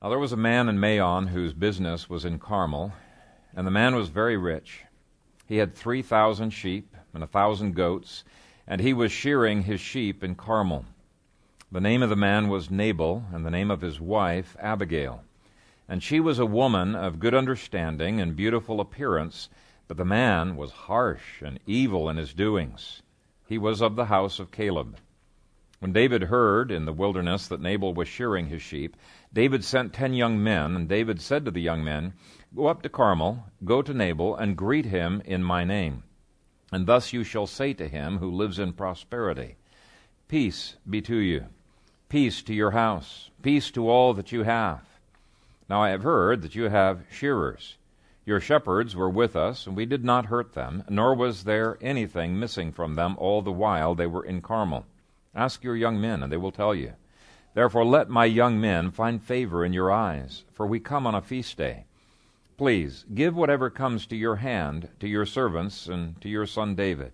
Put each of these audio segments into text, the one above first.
Now there was a man in Maon whose business was in Carmel, and the man was very rich. He had three thousand sheep and a thousand goats, and he was shearing his sheep in Carmel. The name of the man was Nabal, and the name of his wife Abigail. And she was a woman of good understanding and beautiful appearance, but the man was harsh and evil in his doings. He was of the house of Caleb. When David heard in the wilderness that Nabal was shearing his sheep, David sent ten young men, and David said to the young men, Go up to Carmel, go to Nabal, and greet him in my name. And thus you shall say to him who lives in prosperity, Peace be to you, peace to your house, peace to all that you have. Now I have heard that you have shearers. Your shepherds were with us, and we did not hurt them, nor was there anything missing from them all the while they were in Carmel. Ask your young men, and they will tell you. Therefore let my young men find favor in your eyes, for we come on a feast day. Please, give whatever comes to your hand to your servants and to your son David.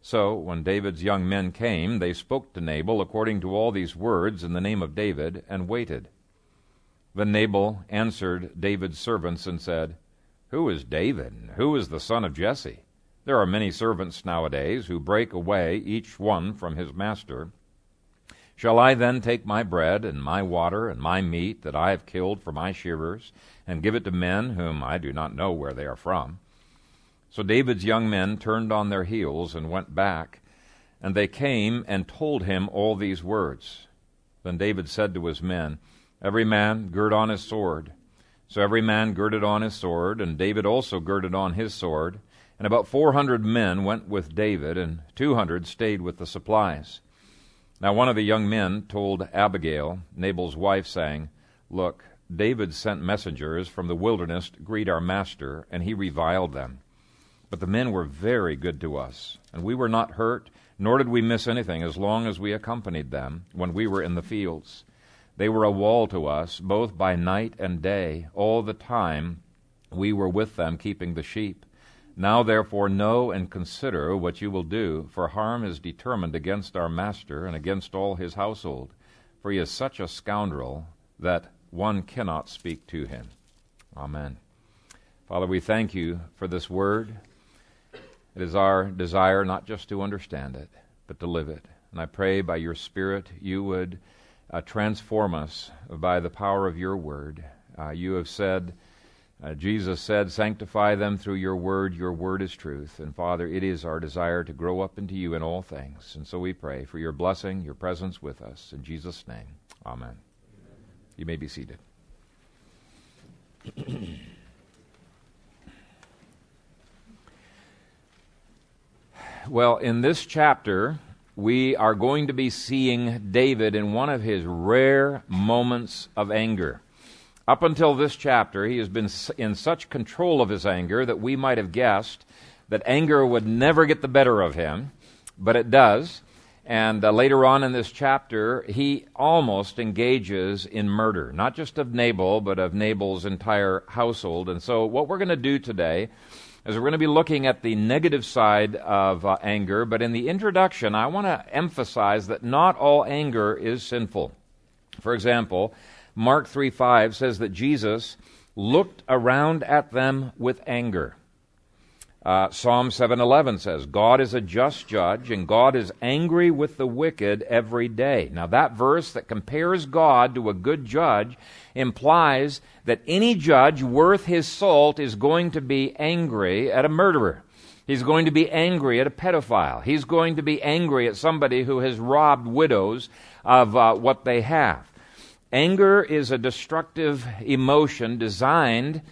So, when David's young men came, they spoke to Nabal according to all these words in the name of David, and waited. Then Nabal answered David's servants and said, Who is David? Who is the son of Jesse? There are many servants nowadays who break away, each one from his master. Shall I then take my bread and my water and my meat that I have killed for my shearers, and give it to men whom I do not know where they are from? So David's young men turned on their heels and went back, and they came and told him all these words. Then David said to his men, Every man gird on his sword. So every man girded on his sword, and David also girded on his sword. And about four hundred men went with David, and two hundred stayed with the supplies. Now one of the young men told Abigail, Nabal's wife, saying, Look, David sent messengers from the wilderness to greet our master, and he reviled them. But the men were very good to us, and we were not hurt, nor did we miss anything as long as we accompanied them when we were in the fields. They were a wall to us, both by night and day, all the time we were with them keeping the sheep. Now therefore know and consider what you will do, for harm is determined against our master and against all his household, for he is such a scoundrel that one cannot speak to him. Amen. Father, we thank you for this word. It is our desire not just to understand it, but to live it. And I pray by your Spirit you would uh, transform us by the power of your word. Uh, you have said, uh, Jesus said, Sanctify them through your word. Your word is truth. And Father, it is our desire to grow up into you in all things. And so we pray for your blessing, your presence with us. In Jesus' name, amen. amen. You may be seated. well, in this chapter, we are going to be seeing David in one of his rare moments of anger. Up until this chapter, he has been in such control of his anger that we might have guessed that anger would never get the better of him, but it does. And uh, later on in this chapter, he almost engages in murder, not just of Nabal, but of Nabal's entire household. And so, what we're going to do today is we're going to be looking at the negative side of uh, anger, but in the introduction, I want to emphasize that not all anger is sinful. For example, Mark 3 5 says that Jesus looked around at them with anger. Uh, Psalm 7:11 says, "God is a just judge, and God is angry with the wicked every day." Now, that verse that compares God to a good judge implies that any judge worth his salt is going to be angry at a murderer. He's going to be angry at a pedophile. He's going to be angry at somebody who has robbed widows of uh, what they have. Anger is a destructive emotion designed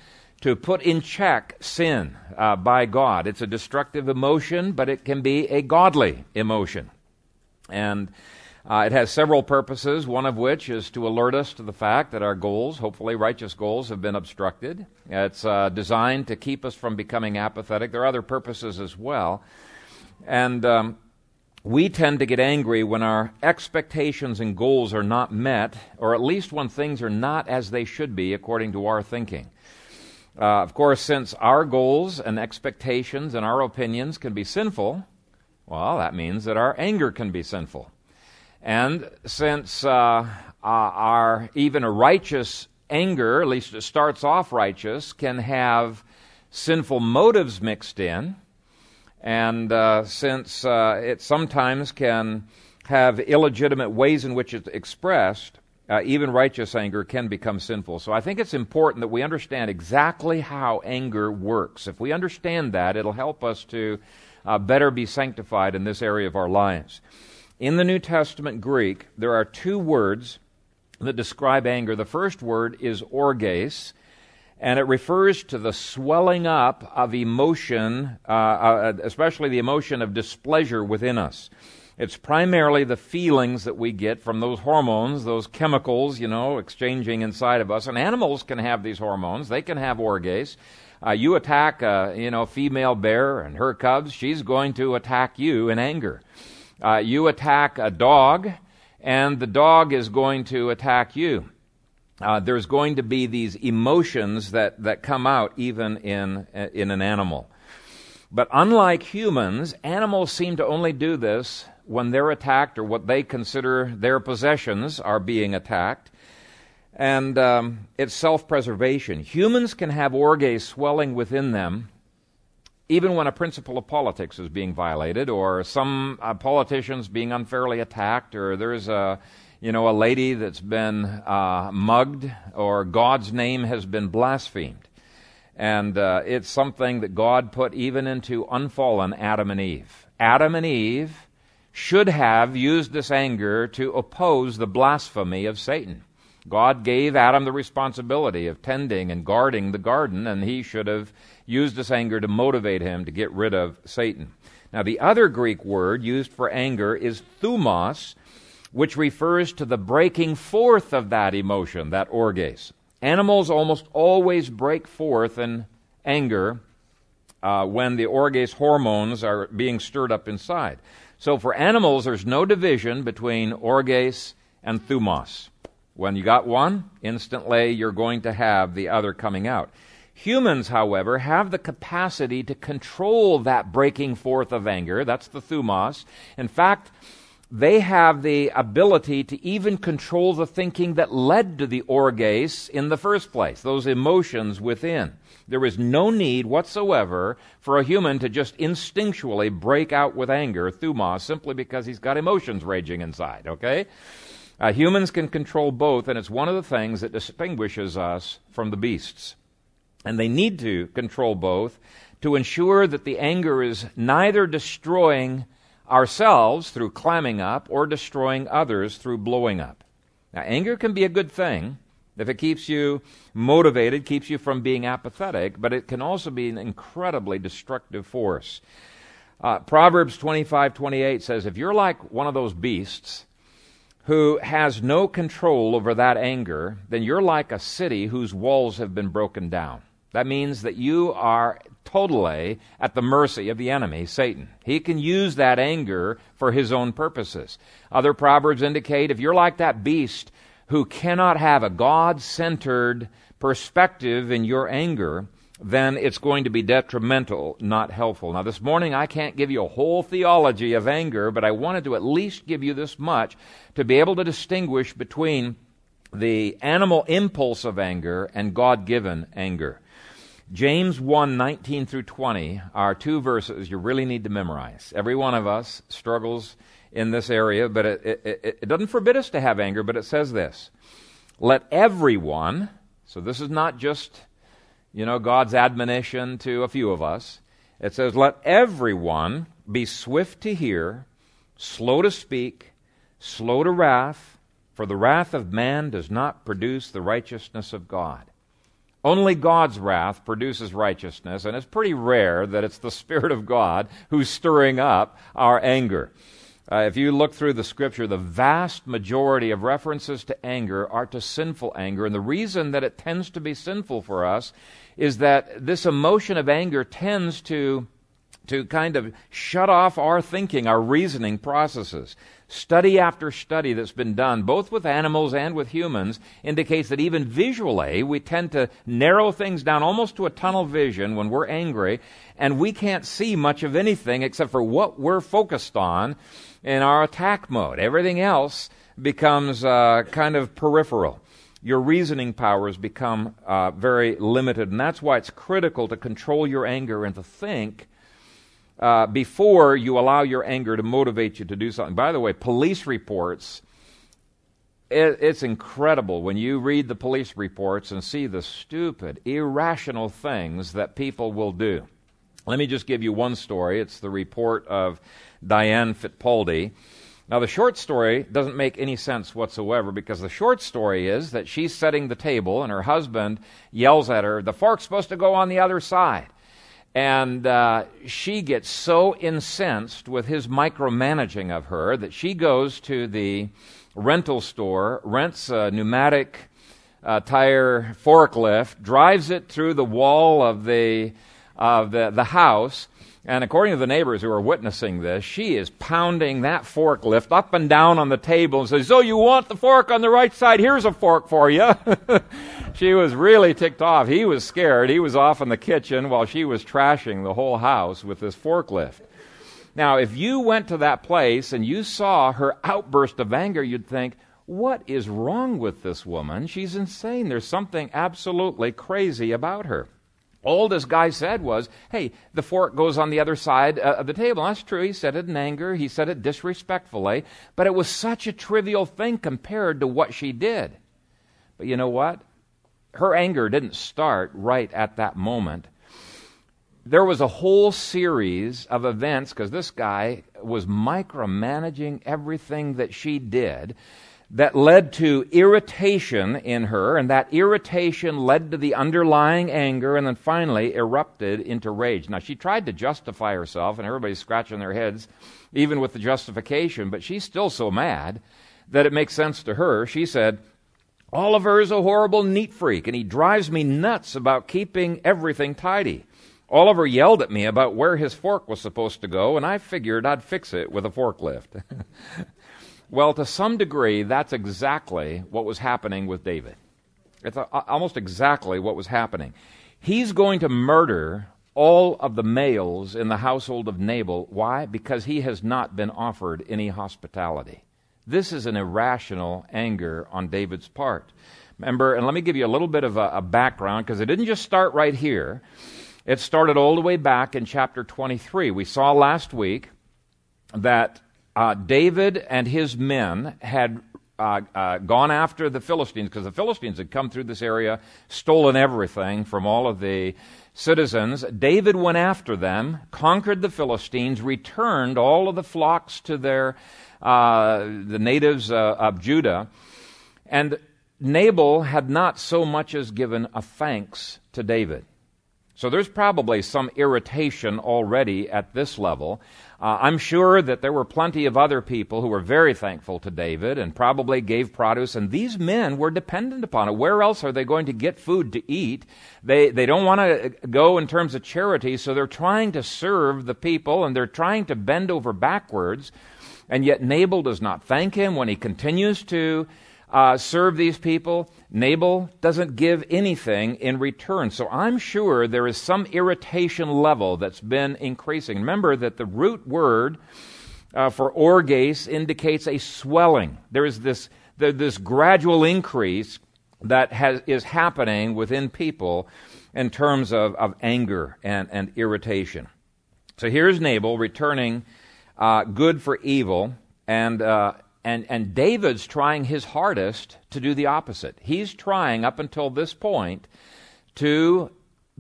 to put in check sin uh, by God. It's a destructive emotion, but it can be a godly emotion. And uh, it has several purposes, one of which is to alert us to the fact that our goals, hopefully righteous goals, have been obstructed. It's uh, designed to keep us from becoming apathetic. There are other purposes as well. And um, we tend to get angry when our expectations and goals are not met, or at least when things are not as they should be according to our thinking. Uh, of course, since our goals and expectations and our opinions can be sinful, well, that means that our anger can be sinful. And since uh, uh, our even a righteous anger, at least it starts off righteous, can have sinful motives mixed in. And uh, since uh, it sometimes can have illegitimate ways in which it's expressed, uh, even righteous anger can become sinful. So I think it's important that we understand exactly how anger works. If we understand that, it'll help us to uh, better be sanctified in this area of our lives. In the New Testament Greek, there are two words that describe anger. The first word is orges, and it refers to the swelling up of emotion, uh, uh, especially the emotion of displeasure within us. It's primarily the feelings that we get from those hormones, those chemicals, you know, exchanging inside of us. And animals can have these hormones. They can have orges. Uh, you attack a, you know, female bear and her cubs, she's going to attack you in anger. Uh, you attack a dog, and the dog is going to attack you. Uh, there's going to be these emotions that, that come out even in, in an animal. But unlike humans, animals seem to only do this when they're attacked or what they consider their possessions are being attacked. And um, it's self preservation. Humans can have orges swelling within them even when a principle of politics is being violated or some uh, politicians being unfairly attacked or there's a you know a lady that's been uh, mugged or god's name has been blasphemed. And uh, it's something that god put even into unfallen adam and eve. Adam and eve should have used this anger to oppose the blasphemy of satan. God gave Adam the responsibility of tending and guarding the garden, and he should have used this anger to motivate him to get rid of Satan. Now, the other Greek word used for anger is thumos, which refers to the breaking forth of that emotion, that orges. Animals almost always break forth in anger uh, when the orges hormones are being stirred up inside. So for animals, there's no division between orges and thumos. When you got one, instantly you're going to have the other coming out. Humans, however, have the capacity to control that breaking forth of anger. That's the thumos. In fact, they have the ability to even control the thinking that led to the orges in the first place, those emotions within. There is no need whatsoever for a human to just instinctually break out with anger, thumos, simply because he's got emotions raging inside, okay? Uh, humans can control both, and it's one of the things that distinguishes us from the beasts. And they need to control both to ensure that the anger is neither destroying ourselves through clamming up or destroying others through blowing up. Now, anger can be a good thing if it keeps you motivated, keeps you from being apathetic, but it can also be an incredibly destructive force. Uh, Proverbs 25 28 says, If you're like one of those beasts, who has no control over that anger, then you're like a city whose walls have been broken down. That means that you are totally at the mercy of the enemy, Satan. He can use that anger for his own purposes. Other proverbs indicate if you're like that beast who cannot have a God centered perspective in your anger, then it's going to be detrimental, not helpful. Now, this morning I can't give you a whole theology of anger, but I wanted to at least give you this much to be able to distinguish between the animal impulse of anger and God given anger. James 1 19 through 20 are two verses you really need to memorize. Every one of us struggles in this area, but it, it, it, doesn't forbid us to have anger, but it says this Let everyone, so this is not just you know, God's admonition to a few of us. It says, Let everyone be swift to hear, slow to speak, slow to wrath, for the wrath of man does not produce the righteousness of God. Only God's wrath produces righteousness, and it's pretty rare that it's the Spirit of God who's stirring up our anger. Uh, if you look through the scripture, the vast majority of references to anger are to sinful anger. And the reason that it tends to be sinful for us is that this emotion of anger tends to, to kind of shut off our thinking, our reasoning processes. Study after study that's been done, both with animals and with humans, indicates that even visually, we tend to narrow things down almost to a tunnel vision when we're angry, and we can't see much of anything except for what we're focused on in our attack mode. Everything else becomes uh, kind of peripheral. your reasoning powers become uh, very limited. And that's why it's critical to control your anger and to think uh, before you allow your anger to motivate you to do something. By the way, police reports, it, it's incredible when you read the police reports and see the stupid, irrational things that people will do. Let me just give you one story. It's the report of Diane Fittipaldi. Now, the short story doesn't make any sense whatsoever because the short story is that she's setting the table and her husband yells at her, The fork's supposed to go on the other side. And uh, she gets so incensed with his micromanaging of her that she goes to the rental store, rents a pneumatic uh, tire forklift, drives it through the wall of the, of the, the house, and according to the neighbors who are witnessing this, she is pounding that forklift up and down on the table and says, Oh, you want the fork on the right side? Here's a fork for you. she was really ticked off. He was scared. He was off in the kitchen while she was trashing the whole house with this forklift. Now, if you went to that place and you saw her outburst of anger, you'd think, What is wrong with this woman? She's insane. There's something absolutely crazy about her. All this guy said was, hey, the fork goes on the other side uh, of the table. That's true. He said it in anger. He said it disrespectfully. But it was such a trivial thing compared to what she did. But you know what? Her anger didn't start right at that moment. There was a whole series of events because this guy was micromanaging everything that she did that led to irritation in her, and that irritation led to the underlying anger, and then finally erupted into rage. Now, she tried to justify herself, and everybody's scratching their heads, even with the justification, but she's still so mad that it makes sense to her. She said, Oliver is a horrible neat freak, and he drives me nuts about keeping everything tidy. Oliver yelled at me about where his fork was supposed to go, and I figured I'd fix it with a forklift. Well, to some degree, that's exactly what was happening with David. It's a, almost exactly what was happening. He's going to murder all of the males in the household of Nabal. Why? Because he has not been offered any hospitality. This is an irrational anger on David's part. Remember, and let me give you a little bit of a, a background because it didn't just start right here. It started all the way back in chapter 23. We saw last week that uh, David and his men had uh, uh, gone after the Philistines because the Philistines had come through this area, stolen everything from all of the citizens. David went after them, conquered the Philistines, returned all of the flocks to their uh, the natives uh, of Judah, and Nabal had not so much as given a thanks to David. So there's probably some irritation already at this level. Uh, I'm sure that there were plenty of other people who were very thankful to David and probably gave produce, and these men were dependent upon it. Where else are they going to get food to eat? They, they don't want to go in terms of charity, so they're trying to serve the people and they're trying to bend over backwards. And yet Nabal does not thank him when he continues to uh, serve these people. Nabal doesn't give anything in return. So I'm sure there is some irritation level that's been increasing. Remember that the root word uh, for orges indicates a swelling. There is this, there, this gradual increase that has, is happening within people in terms of, of anger and, and irritation. So here's Nabal returning uh, good for evil and uh, and, and David's trying his hardest to do the opposite. He's trying, up until this point, to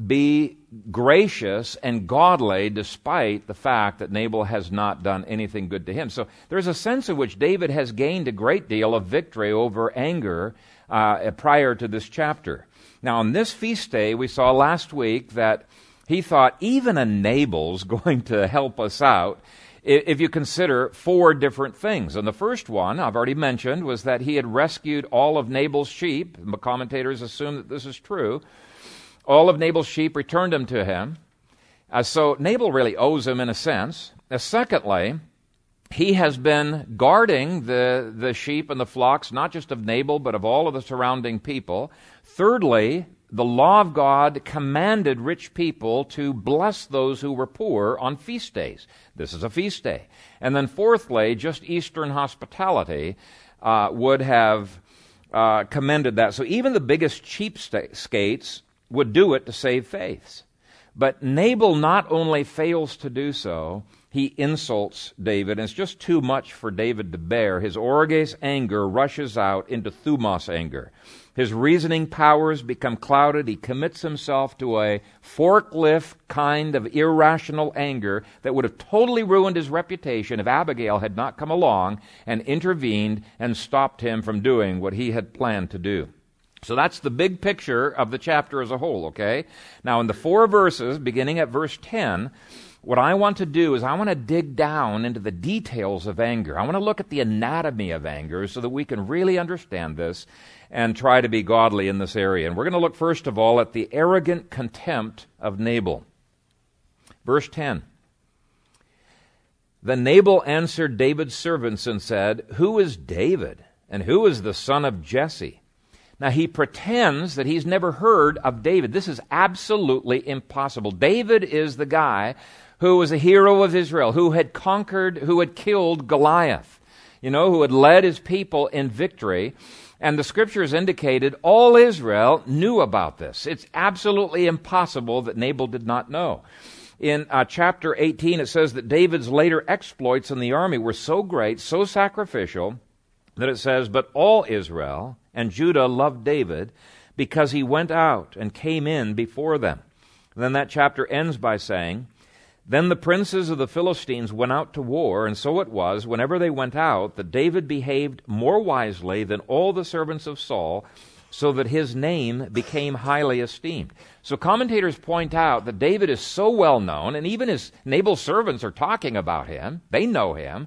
be gracious and godly despite the fact that Nabal has not done anything good to him. So there's a sense in which David has gained a great deal of victory over anger uh, prior to this chapter. Now, on this feast day, we saw last week that he thought even a Nabal's going to help us out if you consider four different things. And the first one, I've already mentioned, was that he had rescued all of Nabal's sheep. The commentators assume that this is true. All of Nabal's sheep returned them to him. Uh, so Nabal really owes him in a sense. Uh, secondly, he has been guarding the, the sheep and the flocks, not just of Nabal, but of all of the surrounding people. Thirdly, the law of God commanded rich people to bless those who were poor on feast days. This is a feast day. And then, fourthly, just Eastern hospitality uh, would have uh, commended that. So even the biggest cheapskates would do it to save face. But Nabal not only fails to do so, he insults David, and it's just too much for David to bear. His orges anger rushes out into thumos anger. His reasoning powers become clouded. He commits himself to a forklift kind of irrational anger that would have totally ruined his reputation if Abigail had not come along and intervened and stopped him from doing what he had planned to do. So that's the big picture of the chapter as a whole, okay? Now, in the four verses, beginning at verse 10, what I want to do is I want to dig down into the details of anger. I want to look at the anatomy of anger so that we can really understand this and try to be godly in this area. And we're going to look first of all at the arrogant contempt of Nabal. Verse 10. Then Nabal answered David's servants and said, Who is David? And who is the son of Jesse? Now, he pretends that he's never heard of David. This is absolutely impossible. David is the guy who was a hero of Israel, who had conquered, who had killed Goliath, you know, who had led his people in victory. And the scriptures indicated all Israel knew about this. It's absolutely impossible that Nabal did not know. In uh, chapter 18, it says that David's later exploits in the army were so great, so sacrificial, that it says, But all Israel and Judah loved David because he went out and came in before them. And then that chapter ends by saying, then the princes of the Philistines went out to war, and so it was, whenever they went out, that David behaved more wisely than all the servants of Saul, so that his name became highly esteemed. So commentators point out that David is so well known, and even his Nabal's servants are talking about him, they know him,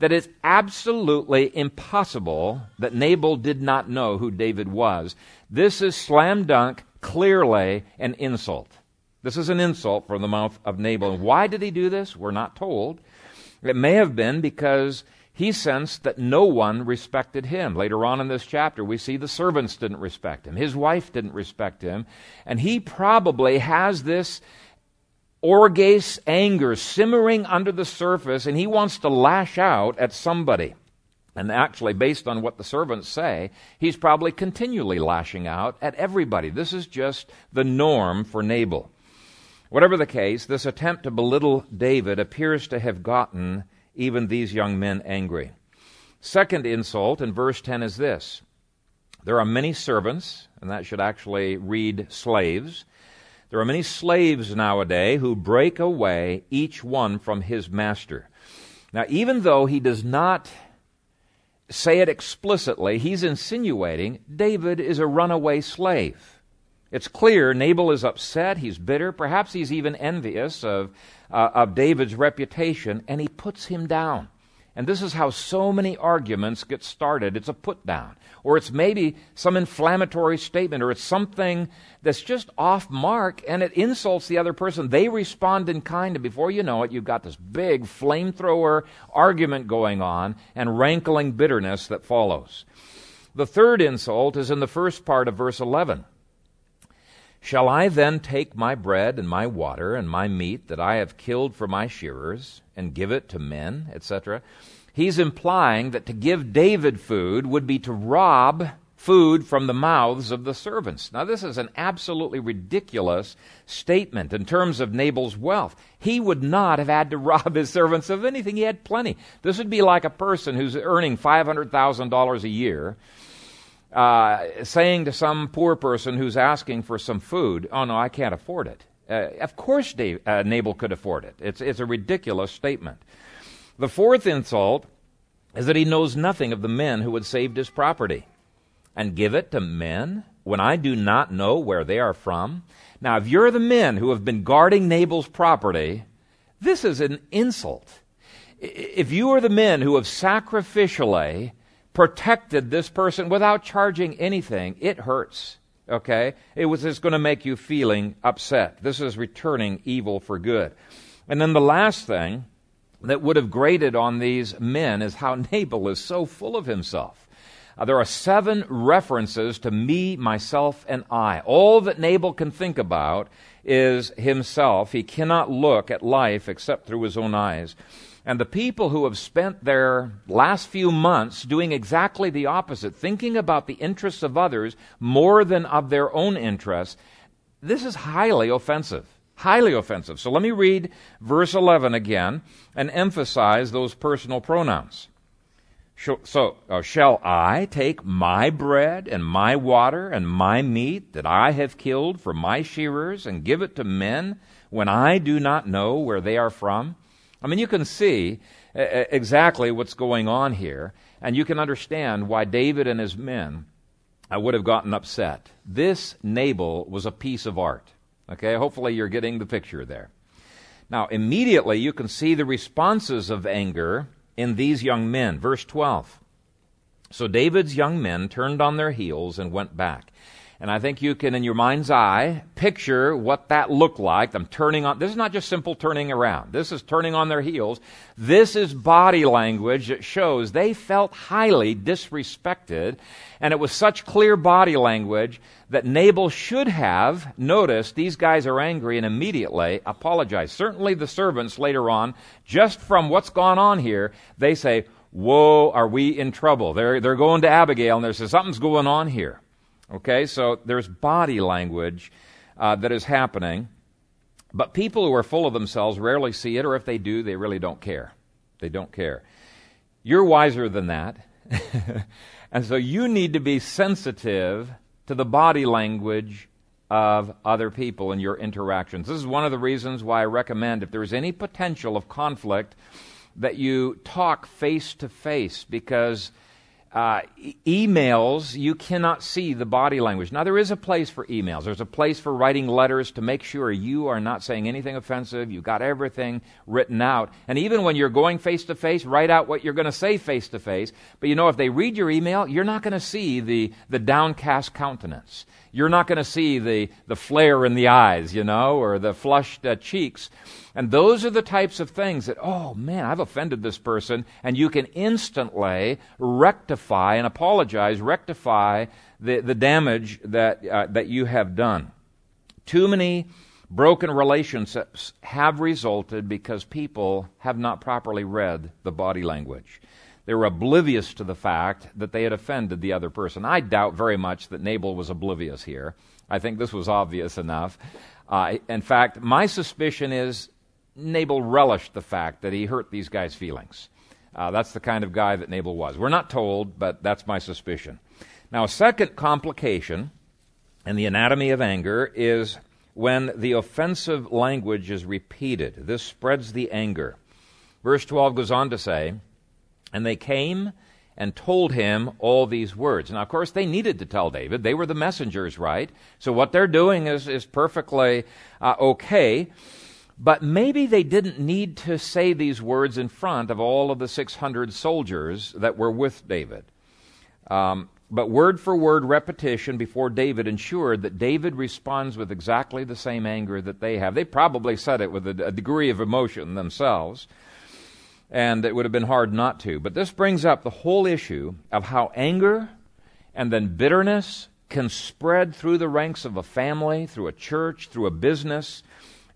that it's absolutely impossible that Nabal did not know who David was. This is slam dunk, clearly an insult. This is an insult from the mouth of Nabal. And why did he do this? We're not told. It may have been because he sensed that no one respected him. Later on in this chapter, we see the servants didn't respect him, his wife didn't respect him, and he probably has this orges anger simmering under the surface, and he wants to lash out at somebody. And actually, based on what the servants say, he's probably continually lashing out at everybody. This is just the norm for Nabal. Whatever the case, this attempt to belittle David appears to have gotten even these young men angry. Second insult in verse 10 is this There are many servants, and that should actually read slaves. There are many slaves nowadays who break away, each one from his master. Now, even though he does not say it explicitly, he's insinuating David is a runaway slave. It's clear Nabal is upset, he's bitter, perhaps he's even envious of, uh, of David's reputation, and he puts him down. And this is how so many arguments get started. It's a put down, or it's maybe some inflammatory statement, or it's something that's just off mark and it insults the other person. They respond in kind, and before you know it, you've got this big flamethrower argument going on and rankling bitterness that follows. The third insult is in the first part of verse 11. Shall I then take my bread and my water and my meat that I have killed for my shearers and give it to men, etc.? He's implying that to give David food would be to rob food from the mouths of the servants. Now, this is an absolutely ridiculous statement in terms of Nabal's wealth. He would not have had to rob his servants of anything, he had plenty. This would be like a person who's earning $500,000 a year uh, saying to some poor person who's asking for some food, "Oh no, I can't afford it." Uh, of course, Dave, uh, Nabal could afford it. It's it's a ridiculous statement. The fourth insult is that he knows nothing of the men who had saved his property, and give it to men when I do not know where they are from. Now, if you're the men who have been guarding Nabal's property, this is an insult. If you are the men who have sacrificially protected this person without charging anything, it hurts. Okay? It was just going to make you feeling upset. This is returning evil for good. And then the last thing that would have grated on these men is how Nabal is so full of himself. Uh, there are seven references to me, myself, and I. All that Nabal can think about is himself. He cannot look at life except through his own eyes. And the people who have spent their last few months doing exactly the opposite, thinking about the interests of others more than of their own interests, this is highly offensive. Highly offensive. So let me read verse 11 again and emphasize those personal pronouns. So, uh, shall I take my bread and my water and my meat that I have killed for my shearers and give it to men when I do not know where they are from? I mean, you can see uh, uh, exactly what's going on here, and you can understand why David and his men uh, would have gotten upset. This Nabal was a piece of art. Okay, hopefully you're getting the picture there. Now, immediately you can see the responses of anger in these young men. Verse 12. So David's young men turned on their heels and went back. And I think you can, in your mind's eye, picture what that looked like. Them turning on. This is not just simple turning around. This is turning on their heels. This is body language that shows they felt highly disrespected. And it was such clear body language that Nabal should have noticed these guys are angry and immediately apologized. Certainly the servants later on, just from what's gone on here, they say, Whoa, are we in trouble? They're, they're going to Abigail and they say, Something's going on here. Okay, so there's body language uh, that is happening, but people who are full of themselves rarely see it, or if they do, they really don't care. They don't care. You're wiser than that. and so you need to be sensitive to the body language of other people in your interactions. This is one of the reasons why I recommend if there's any potential of conflict that you talk face to face because uh, e- emails, you cannot see the body language. Now, there is a place for emails. There's a place for writing letters to make sure you are not saying anything offensive. You've got everything written out. And even when you're going face to face, write out what you're going to say face to face. But you know, if they read your email, you're not going to see the, the downcast countenance. You're not going to see the, the flare in the eyes, you know, or the flushed uh, cheeks. And those are the types of things that, oh man, I've offended this person, and you can instantly rectify and apologize, rectify the, the damage that, uh, that you have done. Too many broken relationships have resulted because people have not properly read the body language. They were oblivious to the fact that they had offended the other person. I doubt very much that Nabal was oblivious here. I think this was obvious enough. Uh, in fact, my suspicion is Nabal relished the fact that he hurt these guys' feelings. Uh, that's the kind of guy that Nabal was. We're not told, but that's my suspicion. Now, a second complication in the anatomy of anger is when the offensive language is repeated. This spreads the anger. Verse 12 goes on to say, And they came and told him all these words. Now, of course, they needed to tell David. They were the messengers, right? So what they're doing is, is perfectly uh, okay. But maybe they didn't need to say these words in front of all of the 600 soldiers that were with David. Um, but word for word repetition before David ensured that David responds with exactly the same anger that they have. They probably said it with a, a degree of emotion themselves, and it would have been hard not to. But this brings up the whole issue of how anger and then bitterness can spread through the ranks of a family, through a church, through a business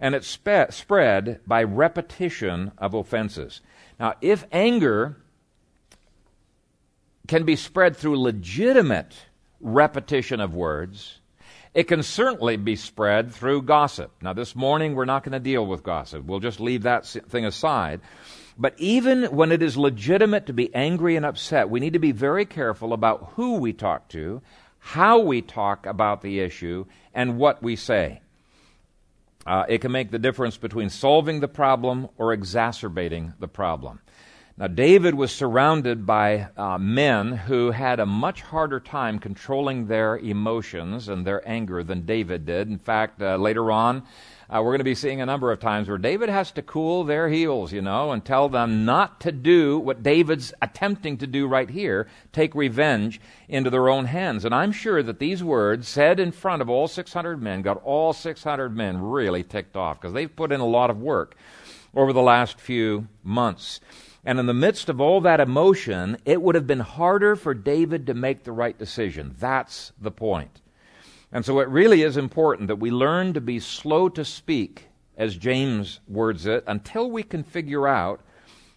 and it's spe- spread by repetition of offenses. Now, if anger can be spread through legitimate repetition of words, it can certainly be spread through gossip. Now, this morning we're not going to deal with gossip. We'll just leave that thing aside. But even when it is legitimate to be angry and upset, we need to be very careful about who we talk to, how we talk about the issue, and what we say. Uh, it can make the difference between solving the problem or exacerbating the problem. Now, David was surrounded by uh, men who had a much harder time controlling their emotions and their anger than David did. In fact, uh, later on, uh, we're going to be seeing a number of times where David has to cool their heels, you know, and tell them not to do what David's attempting to do right here take revenge into their own hands. And I'm sure that these words, said in front of all 600 men, got all 600 men really ticked off because they've put in a lot of work over the last few months. And in the midst of all that emotion, it would have been harder for David to make the right decision. That's the point. And so it really is important that we learn to be slow to speak, as James words it, until we can figure out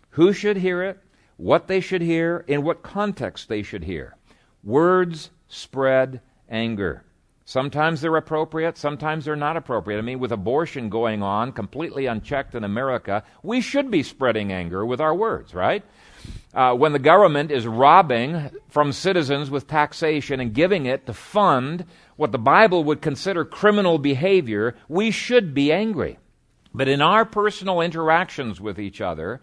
who should hear it, what they should hear, in what context they should hear. Words spread anger. Sometimes they're appropriate, sometimes they're not appropriate. I mean, with abortion going on completely unchecked in America, we should be spreading anger with our words, right? Uh, when the government is robbing from citizens with taxation and giving it to fund what the Bible would consider criminal behavior, we should be angry. But in our personal interactions with each other,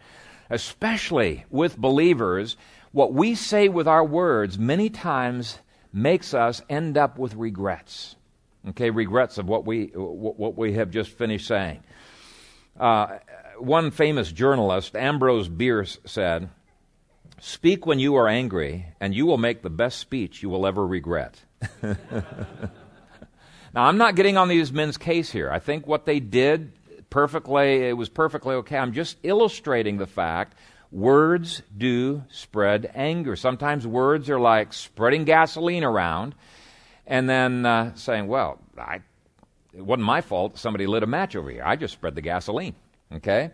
especially with believers, what we say with our words many times makes us end up with regrets. Okay, regrets of what we, what we have just finished saying. Uh, one famous journalist, Ambrose Bierce, said, Speak when you are angry, and you will make the best speech you will ever regret. now, I'm not getting on these men's case here. I think what they did perfectly, it was perfectly okay. I'm just illustrating the fact Words do spread anger. Sometimes words are like spreading gasoline around and then uh, saying, well, I, it wasn't my fault somebody lit a match over here. I just spread the gasoline. Okay?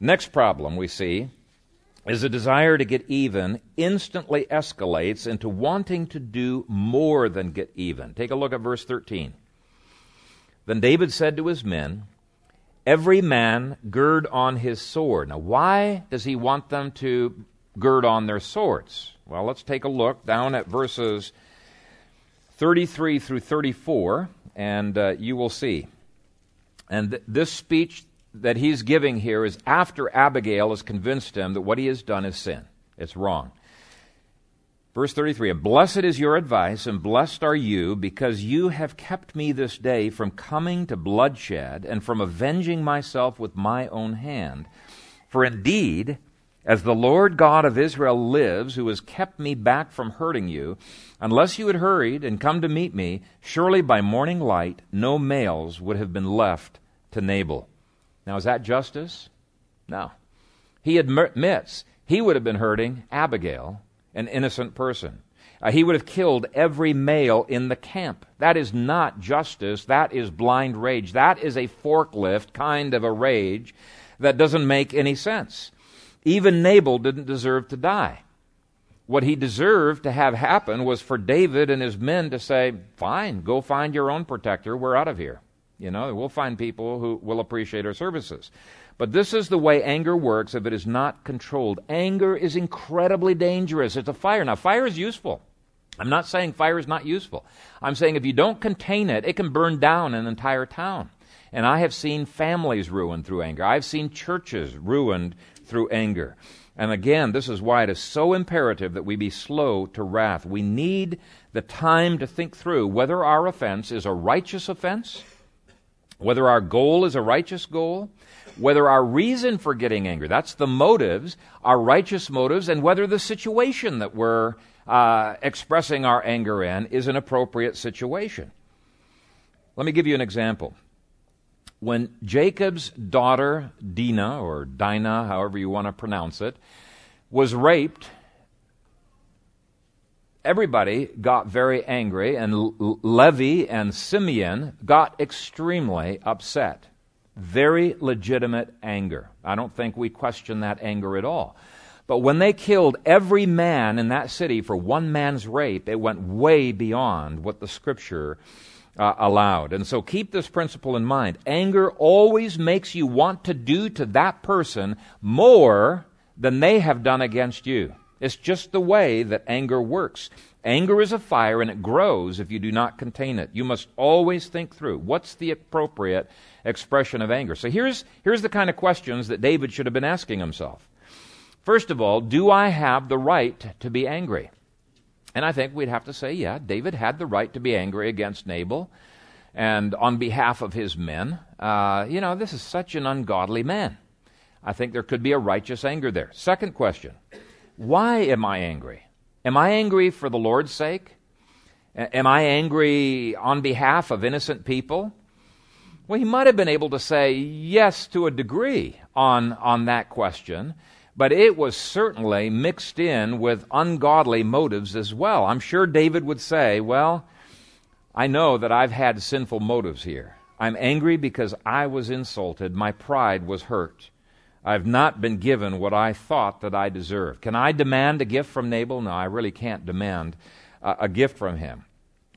Next problem we see is a desire to get even instantly escalates into wanting to do more than get even. Take a look at verse 13. Then David said to his men, every man gird on his sword. Now, why does he want them to gird on their swords? Well, let's take a look down at verses 33 through 34, and uh, you will see. And th- this speech that he's giving here is after Abigail has convinced him that what he has done is sin. It's wrong. Verse 33 And blessed is your advice, and blessed are you, because you have kept me this day from coming to bloodshed, and from avenging myself with my own hand. For indeed, as the Lord God of Israel lives, who has kept me back from hurting you, unless you had hurried and come to meet me, surely by morning light no males would have been left to Nabal. Now, is that justice? No. He admits he would have been hurting Abigail an innocent person. Uh, he would have killed every male in the camp. That is not justice. That is blind rage. That is a forklift kind of a rage that doesn't make any sense. Even Nabal didn't deserve to die. What he deserved to have happen was for David and his men to say, Fine, go find your own protector. We're out of here. You know, we'll find people who will appreciate our services. But this is the way anger works if it is not controlled. Anger is incredibly dangerous. It's a fire. Now, fire is useful. I'm not saying fire is not useful. I'm saying if you don't contain it, it can burn down an entire town. And I have seen families ruined through anger. I've seen churches ruined through anger. And again, this is why it is so imperative that we be slow to wrath. We need the time to think through whether our offense is a righteous offense, whether our goal is a righteous goal, whether our reason for getting angry, that's the motives, our righteous motives, and whether the situation that we're uh, expressing our anger in is an appropriate situation. Let me give you an example. When Jacob's daughter, Dinah, or Dinah, however you want to pronounce it, was raped, everybody got very angry, and Levi and Simeon got extremely upset. Very legitimate anger. I don't think we question that anger at all. But when they killed every man in that city for one man's rape, it went way beyond what the scripture uh, allowed. And so keep this principle in mind. Anger always makes you want to do to that person more than they have done against you. It's just the way that anger works. Anger is a fire and it grows if you do not contain it. You must always think through what's the appropriate expression of anger. So here's, here's the kind of questions that David should have been asking himself. First of all, do I have the right to be angry? And I think we'd have to say, yeah, David had the right to be angry against Nabal and on behalf of his men. Uh, you know, this is such an ungodly man. I think there could be a righteous anger there. Second question Why am I angry? Am I angry for the Lord's sake? Am I angry on behalf of innocent people? Well, he might have been able to say yes to a degree on, on that question, but it was certainly mixed in with ungodly motives as well. I'm sure David would say, Well, I know that I've had sinful motives here. I'm angry because I was insulted, my pride was hurt. I've not been given what I thought that I deserved. Can I demand a gift from Nabal? No, I really can't demand a, a gift from him.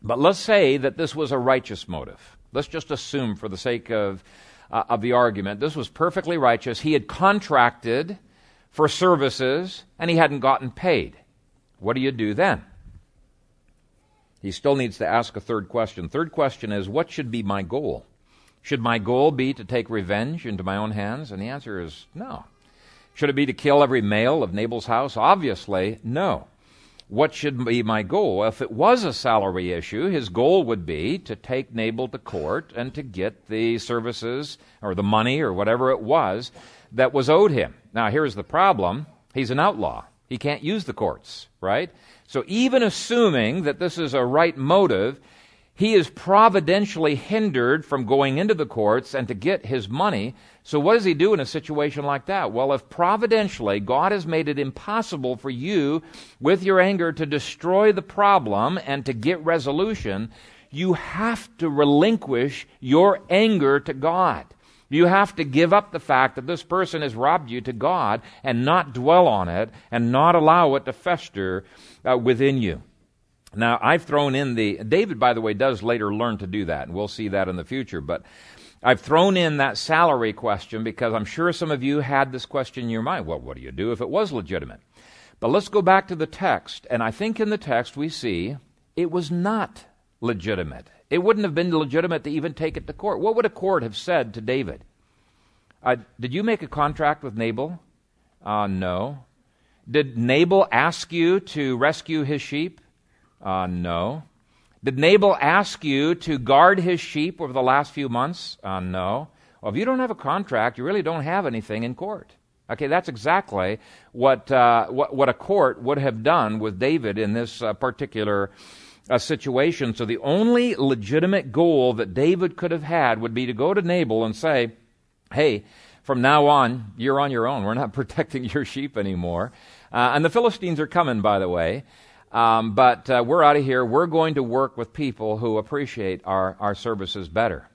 But let's say that this was a righteous motive. Let's just assume, for the sake of, uh, of the argument, this was perfectly righteous. He had contracted for services and he hadn't gotten paid. What do you do then? He still needs to ask a third question. Third question is what should be my goal? Should my goal be to take revenge into my own hands? And the answer is no. Should it be to kill every male of Nabal's house? Obviously, no. What should be my goal? If it was a salary issue, his goal would be to take Nabal to court and to get the services or the money or whatever it was that was owed him. Now, here's the problem he's an outlaw. He can't use the courts, right? So even assuming that this is a right motive, he is providentially hindered from going into the courts and to get his money. So what does he do in a situation like that? Well, if providentially God has made it impossible for you with your anger to destroy the problem and to get resolution, you have to relinquish your anger to God. You have to give up the fact that this person has robbed you to God and not dwell on it and not allow it to fester uh, within you. Now, I've thrown in the. David, by the way, does later learn to do that, and we'll see that in the future. But I've thrown in that salary question because I'm sure some of you had this question in your mind. Well, what do you do if it was legitimate? But let's go back to the text, and I think in the text we see it was not legitimate. It wouldn't have been legitimate to even take it to court. What would a court have said to David? Uh, did you make a contract with Nabal? Uh, no. Did Nabal ask you to rescue his sheep? Uh, no. Did Nabal ask you to guard his sheep over the last few months? Uh, no. Well, if you don't have a contract, you really don't have anything in court. Okay, that's exactly what, uh, what, what, a court would have done with David in this uh, particular uh, situation. So the only legitimate goal that David could have had would be to go to Nabal and say, hey, from now on, you're on your own. We're not protecting your sheep anymore. Uh, and the Philistines are coming, by the way. Um, but uh, we're out of here. We're going to work with people who appreciate our, our services better.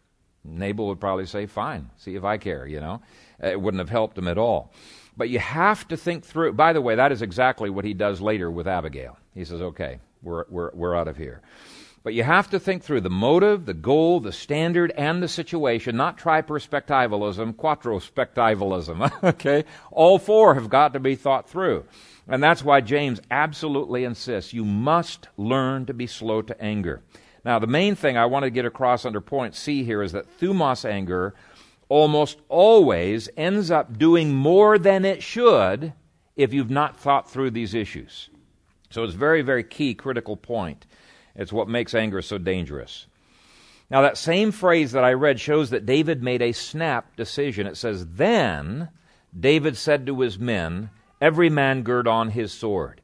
Nabal would probably say, fine, see if I care, you know. It wouldn't have helped him at all. But you have to think through. By the way, that is exactly what he does later with Abigail. He says, okay, we're, we're, we're out of here. But you have to think through the motive, the goal, the standard, and the situation, not triperspectivalism, quadrospectivalism. okay? All four have got to be thought through. And that's why James absolutely insists you must learn to be slow to anger. Now, the main thing I want to get across under point C here is that thumos anger almost always ends up doing more than it should if you've not thought through these issues. So it's very, very key, critical point. It's what makes anger so dangerous. Now, that same phrase that I read shows that David made a snap decision. It says, Then David said to his men, Every man gird on his sword.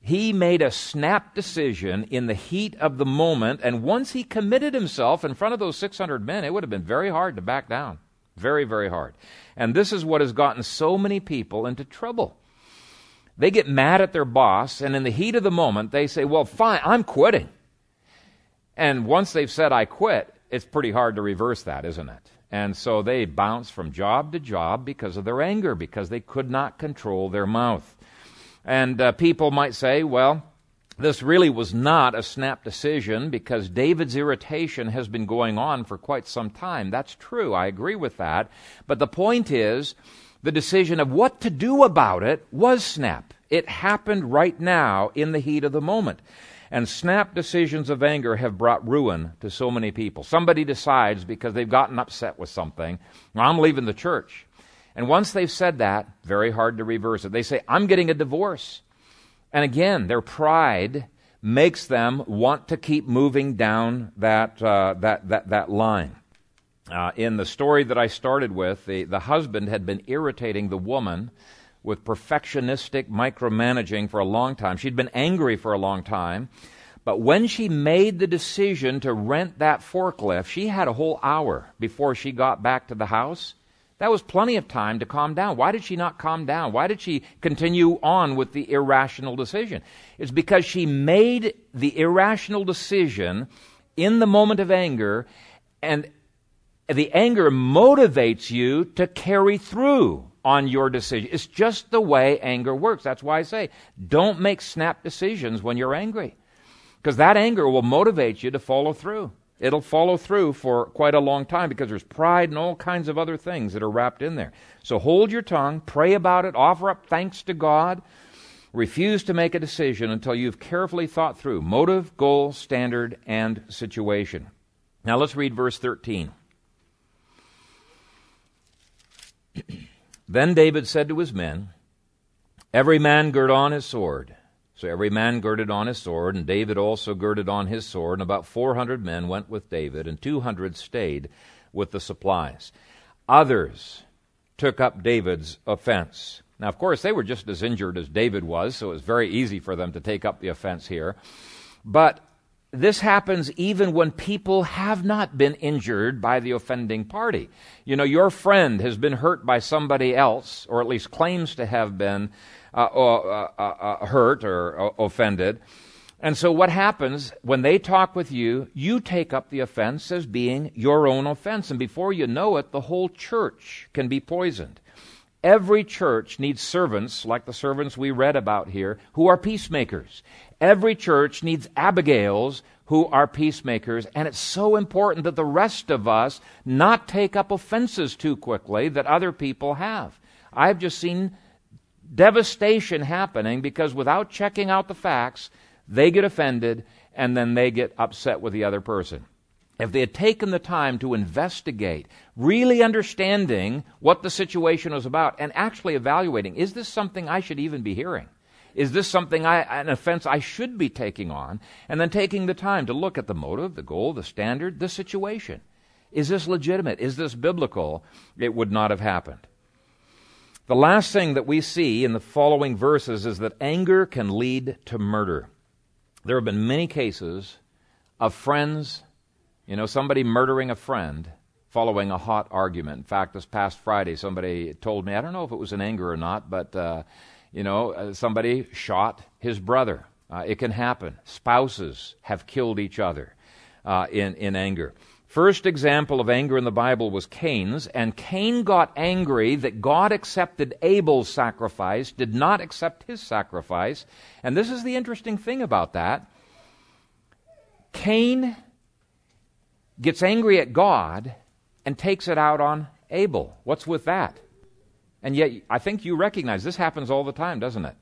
He made a snap decision in the heat of the moment, and once he committed himself in front of those 600 men, it would have been very hard to back down. Very, very hard. And this is what has gotten so many people into trouble. They get mad at their boss, and in the heat of the moment, they say, Well, fine, I'm quitting. And once they've said, I quit, it's pretty hard to reverse that, isn't it? And so they bounce from job to job because of their anger, because they could not control their mouth. And uh, people might say, well, this really was not a snap decision because David's irritation has been going on for quite some time. That's true. I agree with that. But the point is, the decision of what to do about it was snap. It happened right now in the heat of the moment. And snap decisions of anger have brought ruin to so many people. Somebody decides because they've gotten upset with something, I'm leaving the church. And once they've said that, very hard to reverse it. They say, I'm getting a divorce. And again, their pride makes them want to keep moving down that, uh, that, that, that line. Uh, in the story that I started with, the, the husband had been irritating the woman with perfectionistic micromanaging for a long time. She'd been angry for a long time. But when she made the decision to rent that forklift, she had a whole hour before she got back to the house. That was plenty of time to calm down. Why did she not calm down? Why did she continue on with the irrational decision? It's because she made the irrational decision in the moment of anger, and the anger motivates you to carry through on your decision. It's just the way anger works. That's why I say don't make snap decisions when you're angry. Because that anger will motivate you to follow through. It'll follow through for quite a long time because there's pride and all kinds of other things that are wrapped in there. So hold your tongue, pray about it, offer up thanks to God. Refuse to make a decision until you've carefully thought through motive, goal, standard, and situation. Now let's read verse 13. then David said to his men, Every man gird on his sword. So every man girded on his sword, and David also girded on his sword, and about four hundred men went with David, and two hundred stayed with the supplies. Others took up David's offense. Now, of course, they were just as injured as David was, so it was very easy for them to take up the offense here. But this happens even when people have not been injured by the offending party. You know, your friend has been hurt by somebody else, or at least claims to have been uh, uh, uh, uh hurt or offended. And so, what happens when they talk with you, you take up the offense as being your own offense. And before you know it, the whole church can be poisoned. Every church needs servants, like the servants we read about here, who are peacemakers. Every church needs Abigails who are peacemakers, and it's so important that the rest of us not take up offenses too quickly that other people have. I've just seen devastation happening because without checking out the facts, they get offended and then they get upset with the other person. If they had taken the time to investigate, really understanding what the situation was about, and actually evaluating, is this something I should even be hearing? Is this something I, an offense I should be taking on? And then taking the time to look at the motive, the goal, the standard, the situation. Is this legitimate? Is this biblical? It would not have happened. The last thing that we see in the following verses is that anger can lead to murder. There have been many cases of friends, you know, somebody murdering a friend following a hot argument. In fact, this past Friday, somebody told me, I don't know if it was in anger or not, but uh, you know, uh, somebody shot his brother. Uh, it can happen. Spouses have killed each other uh, in, in anger. First example of anger in the Bible was Cain's, and Cain got angry that God accepted Abel's sacrifice, did not accept his sacrifice. And this is the interesting thing about that. Cain gets angry at God and takes it out on Abel. What's with that? And yet, I think you recognize this happens all the time, doesn't it?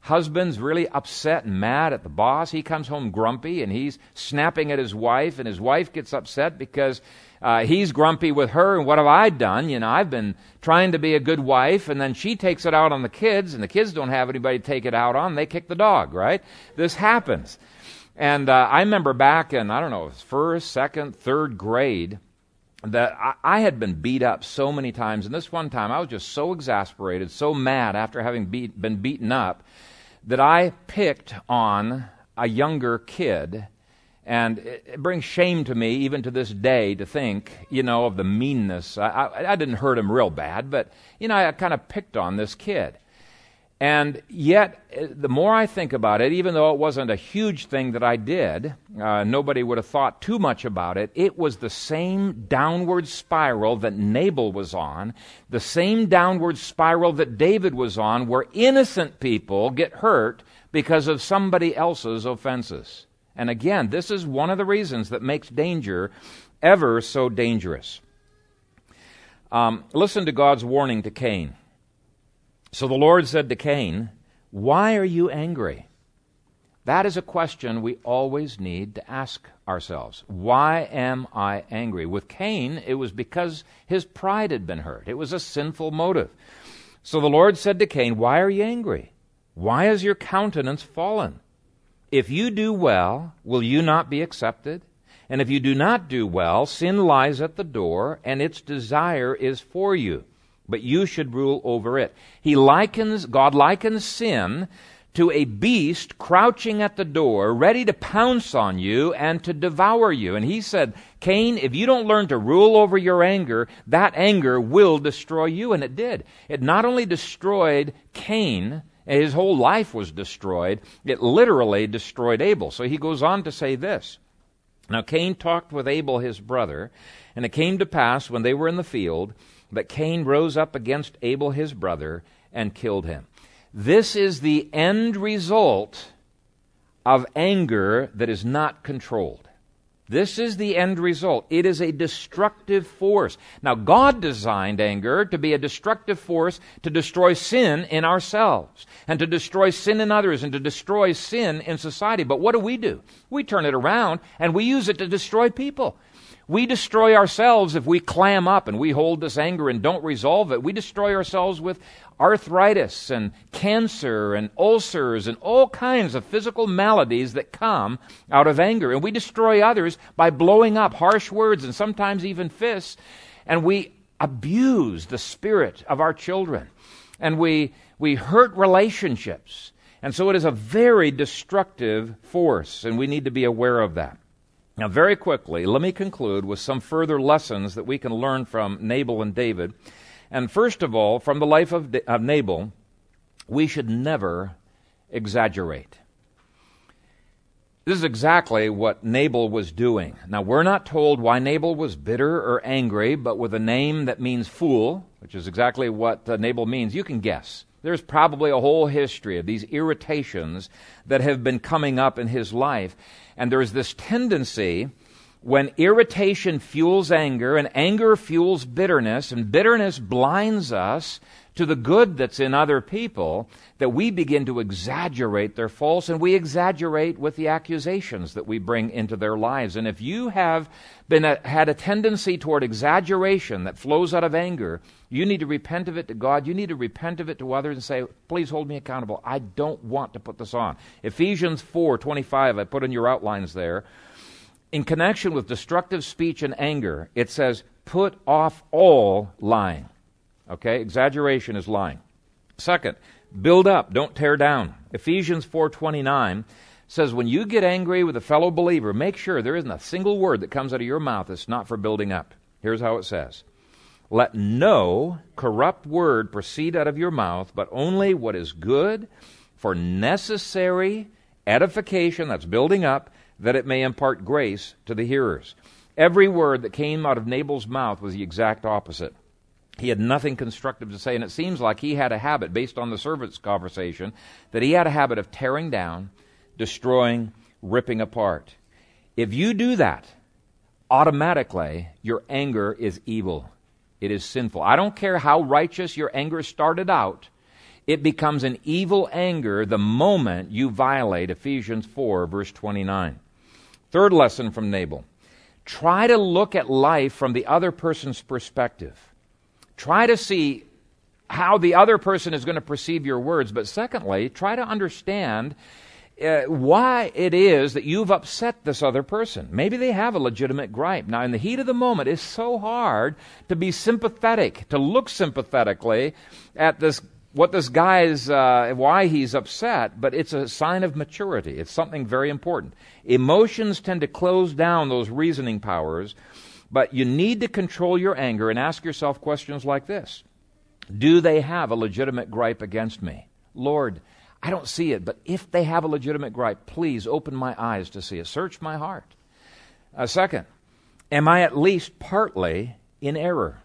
Husband's really upset and mad at the boss. He comes home grumpy and he's snapping at his wife, and his wife gets upset because uh, he's grumpy with her. And what have I done? You know, I've been trying to be a good wife, and then she takes it out on the kids, and the kids don't have anybody to take it out on. They kick the dog, right? This happens. And uh, I remember back in, I don't know, first, second, third grade, that I, I, had been beat up so many times, and this one time I was just so exasperated, so mad after having beat, been beaten up, that I picked on a younger kid. And it, it, brings shame to me, even to this day, to think, you know, of the meanness. I, I, I didn't hurt him real bad, but, you know, I kind of picked on this kid. And yet, uh, the more I think about it, even though it wasn't a huge thing that I did, uh, nobody would have thought too much about it, it was the same downward spiral that Nabal was on, the same downward spiral that David was on, where innocent people get hurt because of somebody else's offenses. And again, this is one of the reasons that makes danger ever so dangerous. Um, listen to God's warning to Cain. So the Lord said to Cain, Why are you angry? That is a question we always need to ask ourselves. Why am I angry? With Cain, it was because his pride had been hurt. It was a sinful motive. So the Lord said to Cain, Why are you angry? Why is your countenance fallen? If you do well, will you not be accepted? And if you do not do well, sin lies at the door, and its desire is for you but you should rule over it. He likens, God likens sin to a beast crouching at the door, ready to pounce on you and to devour you. And he said, Cain, if you don't learn to rule over your anger, that anger will destroy you. And it did. It not only destroyed Cain, his whole life was destroyed, it literally destroyed Abel. So he goes on to say this. Now Cain talked with Abel his brother, and it came to pass when they were in the field But Cain rose up against Abel his brother and killed him. This is the end result of anger that is not controlled. This is the end result. It is a destructive force. Now, God designed anger to be a destructive force to destroy sin in ourselves and to destroy sin in others and to destroy sin in society. But what do we do? We turn it around and we use it to destroy people. We destroy ourselves if we clam up and we hold this anger and don't resolve it. We destroy ourselves with arthritis and cancer and ulcers and all kinds of physical maladies that come out of anger. And we destroy others by blowing up harsh words and sometimes even fists. And we abuse the spirit of our children. And we, we hurt relationships. And so it is a very destructive force, and we need to be aware of that. Now, very quickly, let me conclude with some further lessons that we can learn from Nabal and David. And first of all, from the life of, of Nabal, we should never exaggerate. This is exactly what Nabal was doing. Now, we're not told why Nabal was bitter or angry, but with a name that means fool, which is exactly what uh, Nabal means, you can guess. There's probably a whole history of these irritations that have been coming up in his life. And there's this tendency when irritation fuels anger and anger fuels bitterness and bitterness blinds us to the good that's in other people that we begin to exaggerate their faults and we exaggerate with the accusations that we bring into their lives. And if you have been a, had a tendency toward exaggeration that flows out of anger you need to repent of it to god. You need to repent of it to others and say please hold me accountable. I don't want to put this on. Ephesians 4.25 i put in your outlines there in connection with destructive speech and anger, it says, put off all lying. Okay? Exaggeration is lying. Second, build up, don't tear down. Ephesians 4:29 says when you get angry with a fellow believer, make sure there isn't a single word that comes out of your mouth that's not for building up. Here's how it says. Let no corrupt word proceed out of your mouth, but only what is good for necessary edification, that's building up, that it may impart grace to the hearers. Every word that came out of Nabal's mouth was the exact opposite. He had nothing constructive to say, and it seems like he had a habit, based on the servant's conversation, that he had a habit of tearing down, destroying, ripping apart. If you do that, automatically your anger is evil. It is sinful. I don't care how righteous your anger started out, it becomes an evil anger the moment you violate Ephesians 4, verse 29. Third lesson from Nabal try to look at life from the other person's perspective. Try to see how the other person is going to perceive your words, but secondly, try to understand uh, why it is that you've upset this other person. Maybe they have a legitimate gripe. Now, in the heat of the moment, it's so hard to be sympathetic, to look sympathetically at this what this guy is, uh, why he's upset, but it's a sign of maturity. It's something very important. Emotions tend to close down those reasoning powers, but you need to control your anger and ask yourself questions like this Do they have a legitimate gripe against me? Lord, I don't see it, but if they have a legitimate gripe, please open my eyes to see it. Search my heart. Uh, second, am I at least partly in error?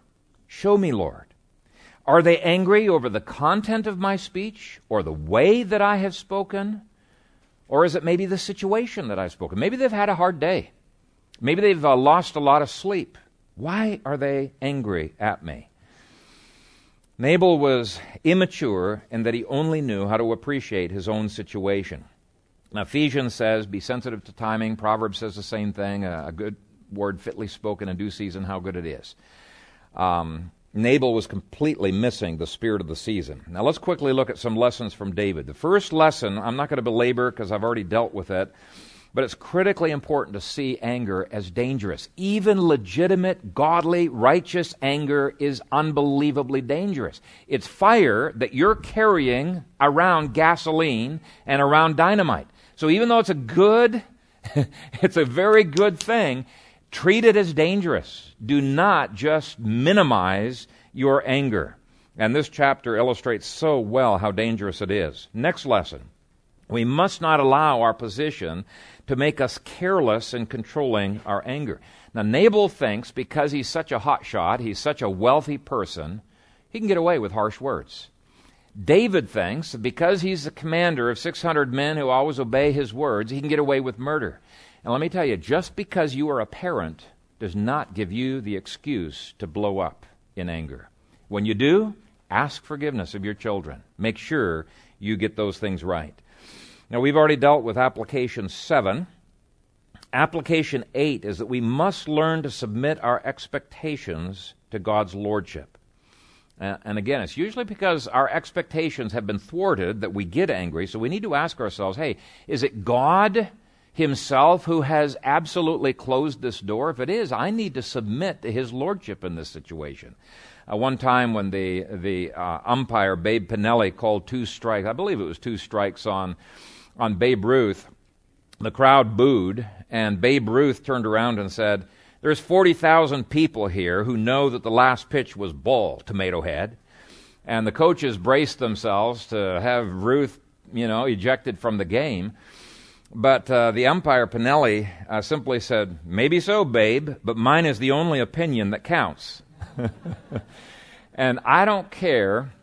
Show me, Lord. Are they angry over the content of my speech or the way that I have spoken? Or is it maybe the situation that I've spoken? Maybe they've had a hard day. Maybe they've uh, lost a lot of sleep. Why are they angry at me? Nabal was immature in that he only knew how to appreciate his own situation. Now, Ephesians says, be sensitive to timing. Proverbs says the same thing. A, good word fitly spoken in due season, how good it is. Um, Nabal was completely missing the spirit of the season. Now let's quickly look at some lessons from David. The first lesson, I'm not going to belabor because I've already dealt with it, but it's critically important to see anger as dangerous. Even legitimate, godly, righteous anger is unbelievably dangerous. It's fire that you're carrying around gasoline and around dynamite. So even though it's a good, it's a very good thing, Treat it as dangerous. Do not just minimize your anger. And this chapter illustrates so well how dangerous it is. Next lesson We must not allow our position to make us careless in controlling our anger. Now, Nabal thinks because he's such a hotshot, he's such a wealthy person, he can get away with harsh words. David thinks because he's the commander of 600 men who always obey his words, he can get away with murder. And let me tell you, just because you are a parent does not give you the excuse to blow up in anger. When you do, ask forgiveness of your children. Make sure you get those things right. Now, we've already dealt with application 7. Application 8 is that we must learn to submit our expectations to God's lordship. And again, it's usually because our expectations have been thwarted that we get angry. So we need to ask ourselves hey, is it God himself who has absolutely closed this door? If it is, I need to submit to his lordship in this situation. Uh, one time when the, the uh, umpire, Babe Pinelli, called two strikes, I believe it was two strikes on, on Babe Ruth, the crowd booed, and Babe Ruth turned around and said, There's 40,000 people here who know that the last pitch was ball, Tomato Head. And the coaches braced themselves to have Ruth, you know, ejected from the game. But uh, the umpire, Pinelli, uh, simply said, Maybe so, babe, but mine is the only opinion that counts. and I don't care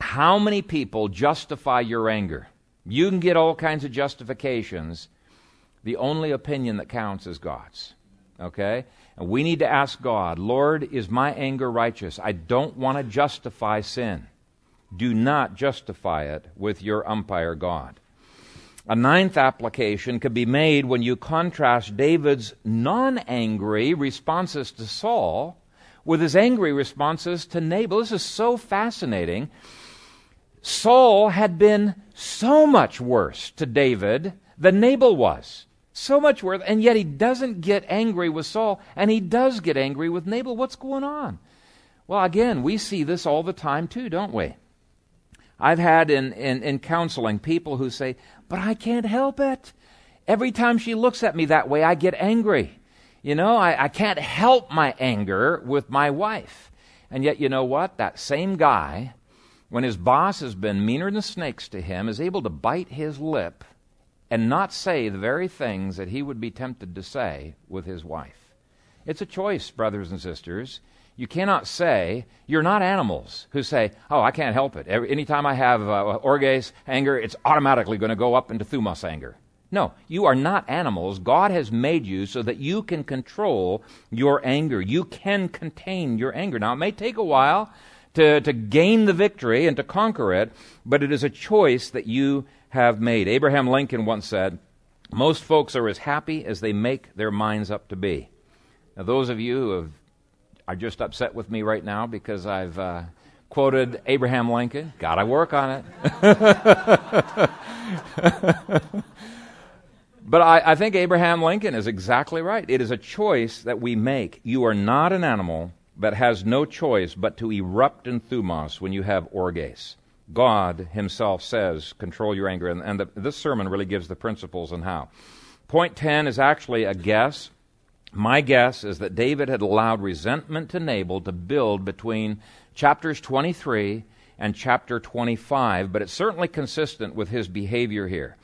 how many people justify your anger. You can get all kinds of justifications. The only opinion that counts is God's. Okay? And we need to ask God, Lord, is my anger righteous? I don't want to justify sin. Do not justify it with your umpire, God. A ninth application could be made when you contrast David's non angry responses to Saul with his angry responses to Nabal. This is so fascinating. Saul had been so much worse to David than Nabal was. So much worse, and yet he doesn't get angry with Saul, and he does get angry with Nabal. What's going on? Well, again, we see this all the time too, don't we? I've had in, in, in counseling people who say, but I can't help it. Every time she looks at me that way, I get angry. You know, I, I can't help my anger with my wife. And yet, you know what? That same guy, when his boss has been meaner than snakes to him, is able to bite his lip and not say the very things that he would be tempted to say with his wife. It's a choice, brothers and sisters. You cannot say, you're not animals who say, oh, I can't help it. Every, anytime I have uh, orges anger, it's automatically going to go up into thumos anger. No, you are not animals. God has made you so that you can control your anger. You can contain your anger. Now, it may take a while to, to gain the victory and to conquer it, but it is a choice that you have made. Abraham Lincoln once said, Most folks are as happy as they make their minds up to be. Now, those of you who have are just upset with me right now because I've uh, quoted Abraham Lincoln. Got to work on it. but I, I think Abraham Lincoln is exactly right. It is a choice that we make. You are not an animal that has no choice but to erupt in thumos when you have orges. God Himself says, control your anger. And, and the, this sermon really gives the principles and how. Point 10 is actually a guess my guess is that David had allowed resentment to Nabal to build between chapters 23 and chapter 25, but it's certainly consistent with his behavior here.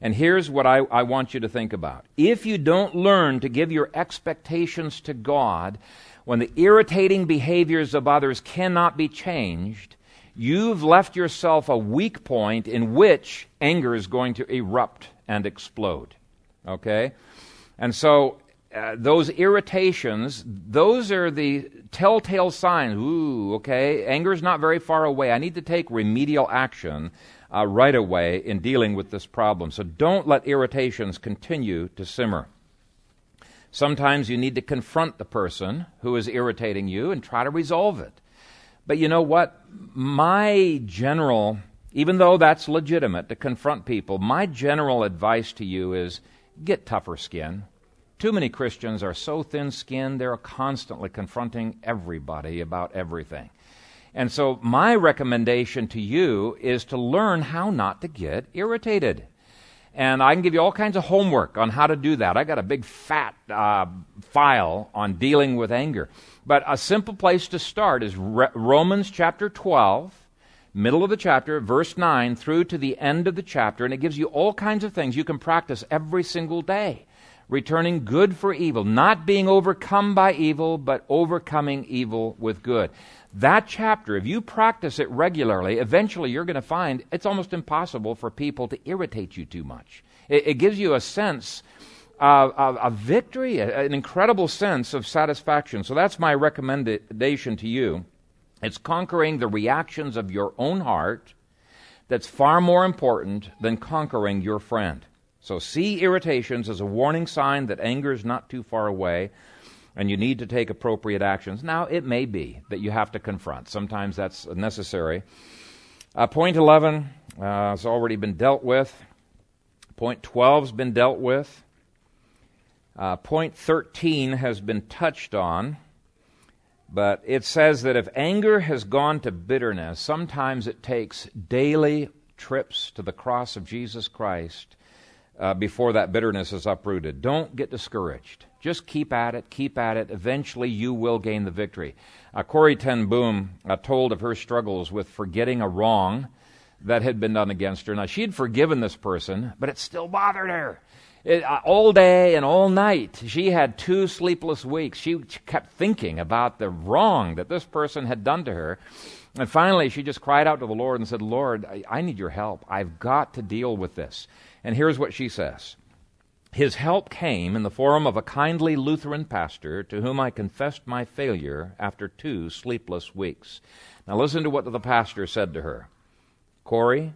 And here's what I, I, want you to think about. If you don't learn to give your expectations to God when the irritating behaviors of others cannot be changed, you've left yourself a weak point in which anger is going to erupt and explode. Okay? And so uh, those irritations, those are the telltale signs. Ooh, okay, anger is not very far away. I need to take remedial action uh, right away in dealing with this problem. So don't let irritations continue to simmer. Sometimes you need to confront the person who is irritating you and try to resolve it. But you know what? My general, even though that's legitimate to confront people, my general advice to you is get tougher skin too many Christians are so thin skinned, they're constantly confronting everybody about everything. And so, my recommendation to you is to learn how not to get irritated. And I can give you all kinds of homework on how to do that. I got a big fat uh, file on dealing with anger. But a simple place to start is Re- Romans chapter 12, middle of the chapter, verse 9, through to the end of the chapter, and it gives you all kinds of things you can practice every single day. Returning good for evil, not being overcome by evil, but overcoming evil with good. That chapter, if you practice it regularly, eventually you're going to find it's almost impossible for people to irritate you too much. It, it gives you a sense of, of, of victory, an incredible sense of satisfaction. So that's my recommendation to you it's conquering the reactions of your own heart that's far more important than conquering your friend. So see irritations as a warning sign that anger is not too far away and you need to take appropriate actions. Now, it may be that you have to confront. Sometimes that's necessary. Uh, point 11 uh, has already been dealt with. Point 12 has been dealt with. Uh, point 13 has been touched on. But it says that if anger has gone to bitterness, sometimes it takes daily trips to the cross of Jesus Christ uh, before that bitterness is uprooted. Don't get discouraged. Just keep at it, keep at it. Eventually, you will gain the victory. Uh, Corrie Ten Boom uh, told of her struggles with forgetting a wrong that had been done against her. Now, she had forgiven this person, but it still bothered her. It, uh, all day and all night. She had two sleepless weeks. She kept thinking about the wrong that this person had done to her. And finally, she just cried out to the Lord and said, Lord, I, I need your help. I've got to deal with this. And here's what she says His help came in the form of a kindly Lutheran pastor to whom I confessed my failure after two sleepless weeks. Now, listen to what the pastor said to her Corrie,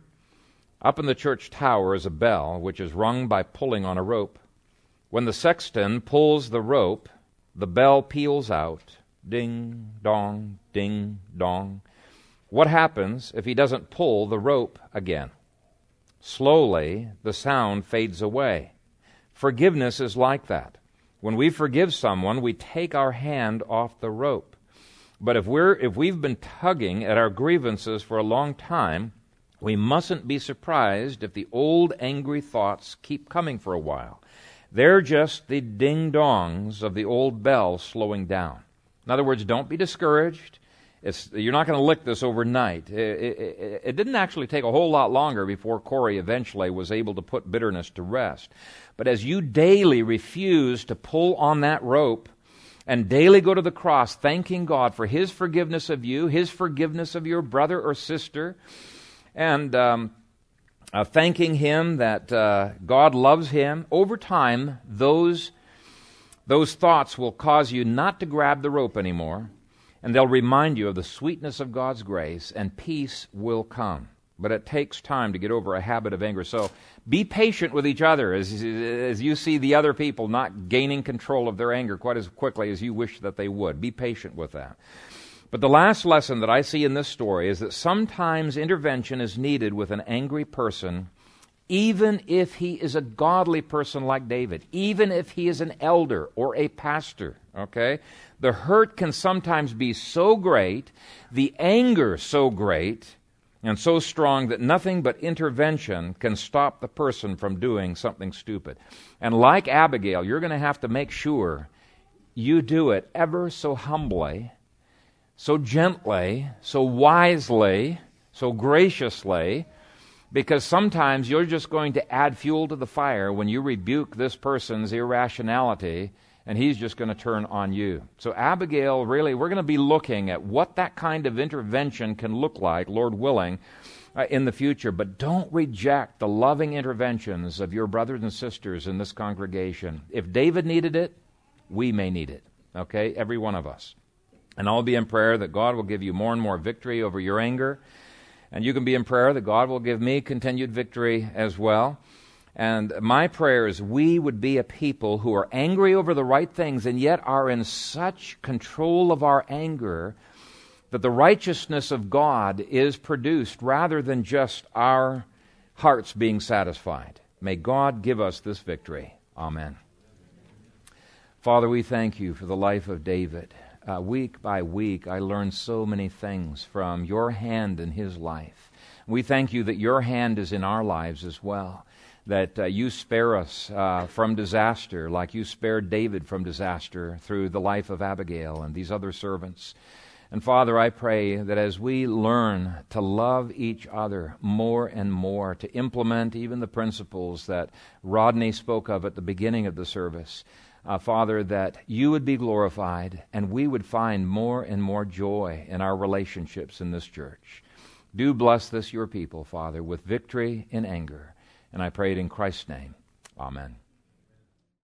up in the church tower is a bell which is rung by pulling on a rope. When the sexton pulls the rope, the bell peals out ding, dong, ding, dong. What happens if he doesn't pull the rope again? Slowly, the sound fades away. Forgiveness is like that. When we forgive someone, we take our hand off the rope. But if we're if we've been tugging at our grievances for a long time, we mustn't be surprised if the old angry thoughts keep coming for a while. They're just the ding dongs of the old bell slowing down. In other words, don't be discouraged. It's, you're not going to lick this overnight. It, it, it, didn't actually take a whole lot longer before Corrie eventually was able to put bitterness to rest. But as you daily refuse to pull on that rope and daily go to the cross, thanking God for His forgiveness of you, His forgiveness of your brother or sister, and um, uh, thanking Him that uh, God loves him, over time, those, those thoughts will cause you not to grab the rope anymore, and they'll remind you of the sweetness of God's grace, and peace will come. But it takes time to get over a habit of anger. So be patient with each other as, as you see the other people not gaining control of their anger quite as quickly as you wish that they would. Be patient with that. But the last lesson that I see in this story is that sometimes intervention is needed with an angry person, even if he is a godly person like David, even if he is an elder or a pastor. Okay? The hurt can sometimes be so great, the anger so great, and so strong that nothing but intervention can stop the person from doing something stupid. And like Abigail, you're going to have to make sure you do it ever so humbly so gently, so wisely, so graciously, because sometimes you're just going to add fuel to the fire when you rebuke this person's irrationality and he's just going to turn on you. So, Abigail, really, we're going to be looking at what that kind of intervention can look like, Lord willing, uh, in the future. But don't reject the loving interventions of your brothers and sisters in this congregation. If David needed it, we may need it. Okay? Every one of us. And I'll be in prayer that God will give you more and more victory over your anger. And you can be in prayer that God will give me continued victory as well. And my prayer is we would be a people who are angry over the right things and yet are in such control of our anger that the righteousness of God is produced rather than just our hearts being satisfied. May God give us this victory. Amen. Father, we thank you for the life of David uh, week by week, I learn so many things from your hand in his life. We thank you that your hand is in our lives as well, that uh, you spare us uh, from disaster like you spared David from disaster through the life of Abigail and these other servants. And Father, I pray that as we learn to love each other more and more, to implement even the principles that Rodney spoke of at the beginning of the service, uh, Father, that you would be glorified and we would find more and more joy in our relationships in this church. Do bless this, your people, Father, with victory in anger. And I pray it in Christ's name. Amen.